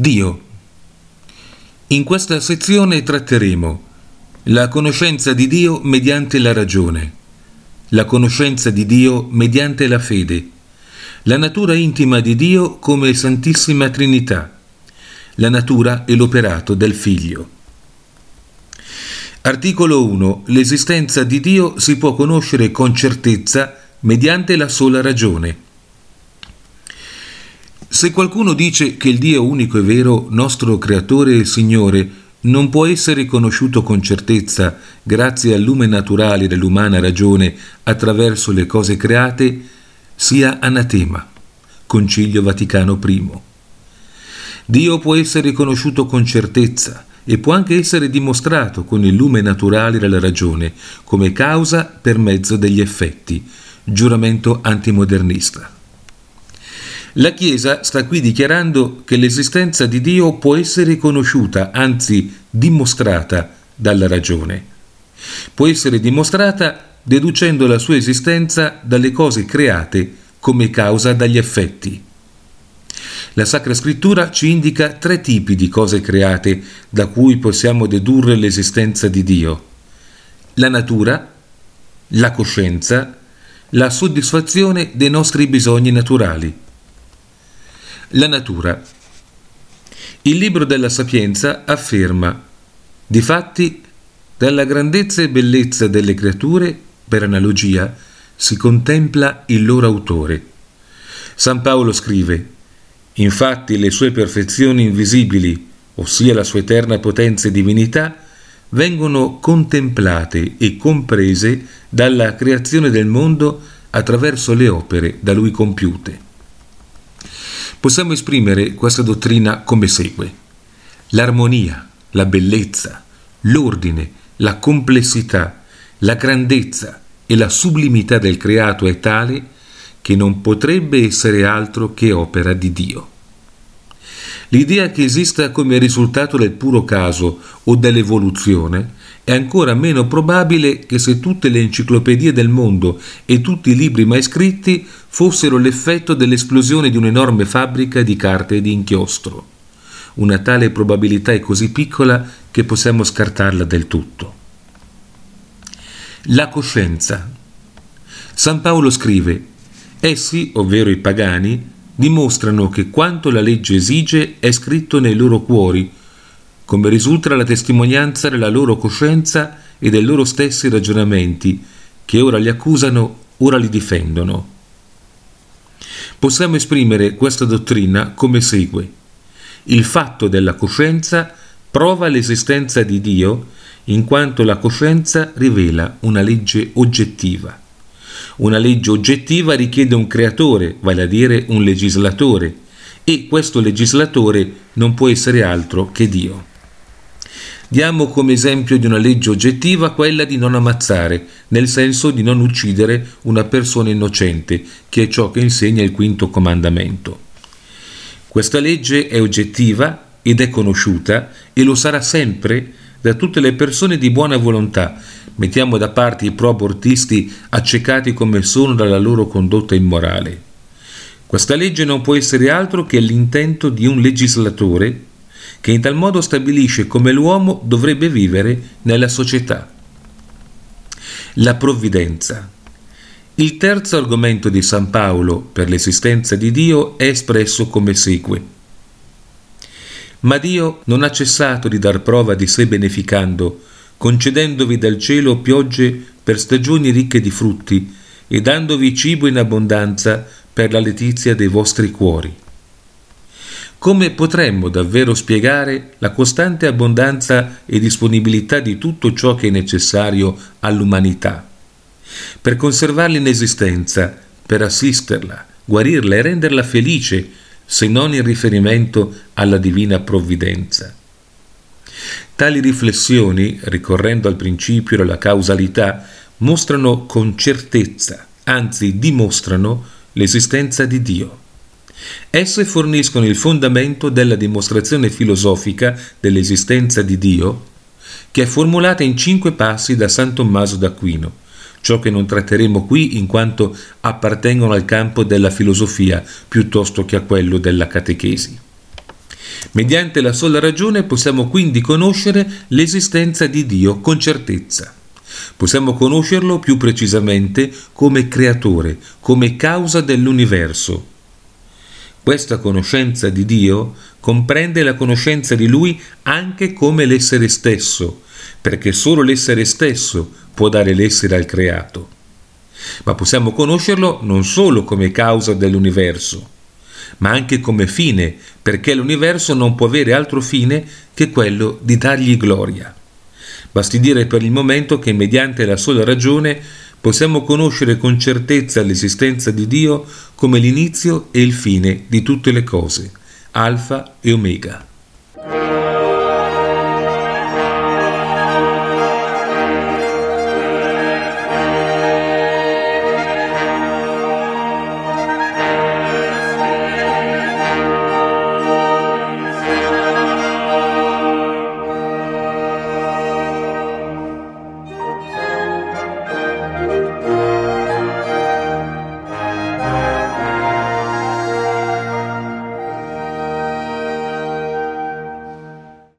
Dio. In questa sezione tratteremo la conoscenza di Dio mediante la ragione, la conoscenza di Dio mediante la fede, la natura intima di Dio come Santissima Trinità, la natura e l'operato del Figlio. Articolo 1. L'esistenza di Dio si può conoscere con certezza mediante la sola ragione. Se qualcuno dice che il Dio unico e vero, nostro Creatore e Signore, non può essere conosciuto con certezza grazie al lume naturale dell'umana ragione attraverso le cose create, sia anatema. Concilio Vaticano I. Dio può essere conosciuto con certezza e può anche essere dimostrato con il lume naturale della ragione come causa per mezzo degli effetti. Giuramento antimodernista. La Chiesa sta qui dichiarando che l'esistenza di Dio può essere conosciuta, anzi dimostrata dalla ragione. Può essere dimostrata deducendo la sua esistenza dalle cose create come causa dagli effetti. La Sacra Scrittura ci indica tre tipi di cose create da cui possiamo dedurre l'esistenza di Dio. La natura, la coscienza, la soddisfazione dei nostri bisogni naturali. La natura. Il libro della Sapienza afferma, difatti, dalla grandezza e bellezza delle creature, per analogia, si contempla il loro autore. San Paolo scrive, infatti le sue perfezioni invisibili, ossia la sua eterna potenza e divinità, vengono contemplate e comprese dalla creazione del mondo attraverso le opere da lui compiute. Possiamo esprimere questa dottrina come segue. L'armonia, la bellezza, l'ordine, la complessità, la grandezza e la sublimità del creato è tale che non potrebbe essere altro che opera di Dio. L'idea che esista come risultato del puro caso o dell'evoluzione è ancora meno probabile che se tutte le enciclopedie del mondo e tutti i libri mai scritti fossero l'effetto dell'esplosione di un'enorme fabbrica di carte e di inchiostro. Una tale probabilità è così piccola che possiamo scartarla del tutto. La coscienza. San Paolo scrive, essi, ovvero i pagani, dimostrano che quanto la legge esige è scritto nei loro cuori, come risulta la testimonianza della loro coscienza e dei loro stessi ragionamenti, che ora li accusano, ora li difendono. Possiamo esprimere questa dottrina come segue. Il fatto della coscienza prova l'esistenza di Dio in quanto la coscienza rivela una legge oggettiva. Una legge oggettiva richiede un creatore, vale a dire un legislatore, e questo legislatore non può essere altro che Dio. Diamo come esempio di una legge oggettiva quella di non ammazzare, nel senso di non uccidere una persona innocente, che è ciò che insegna il quinto comandamento. Questa legge è oggettiva ed è conosciuta e lo sarà sempre da tutte le persone di buona volontà. Mettiamo da parte i pro-abortisti accecati come sono dalla loro condotta immorale. Questa legge non può essere altro che l'intento di un legislatore che in tal modo stabilisce come l'uomo dovrebbe vivere nella società. La provvidenza. Il terzo argomento di San Paolo per l'esistenza di Dio è espresso come segue. Ma Dio non ha cessato di dar prova di sé beneficando, concedendovi dal cielo piogge per stagioni ricche di frutti e dandovi cibo in abbondanza per la letizia dei vostri cuori. Come potremmo davvero spiegare la costante abbondanza e disponibilità di tutto ciò che è necessario all'umanità? Per conservarla in esistenza, per assisterla, guarirla e renderla felice, se non in riferimento alla divina provvidenza. Tali riflessioni, ricorrendo al principio della causalità, mostrano con certezza, anzi dimostrano, l'esistenza di Dio. Esse forniscono il fondamento della dimostrazione filosofica dell'esistenza di Dio, che è formulata in cinque passi da San Tommaso d'Aquino, ciò che non tratteremo qui in quanto appartengono al campo della filosofia piuttosto che a quello della catechesi. Mediante la sola ragione possiamo quindi conoscere l'esistenza di Dio con certezza. Possiamo conoscerlo più precisamente come creatore, come causa dell'universo. Questa conoscenza di Dio comprende la conoscenza di Lui anche come l'essere stesso, perché solo l'essere stesso può dare l'essere al creato. Ma possiamo conoscerlo non solo come causa dell'universo, ma anche come fine, perché l'universo non può avere altro fine che quello di dargli gloria. Basti dire per il momento che mediante la sola ragione possiamo conoscere con certezza l'esistenza di Dio come l'inizio e il fine di tutte le cose, alfa e omega.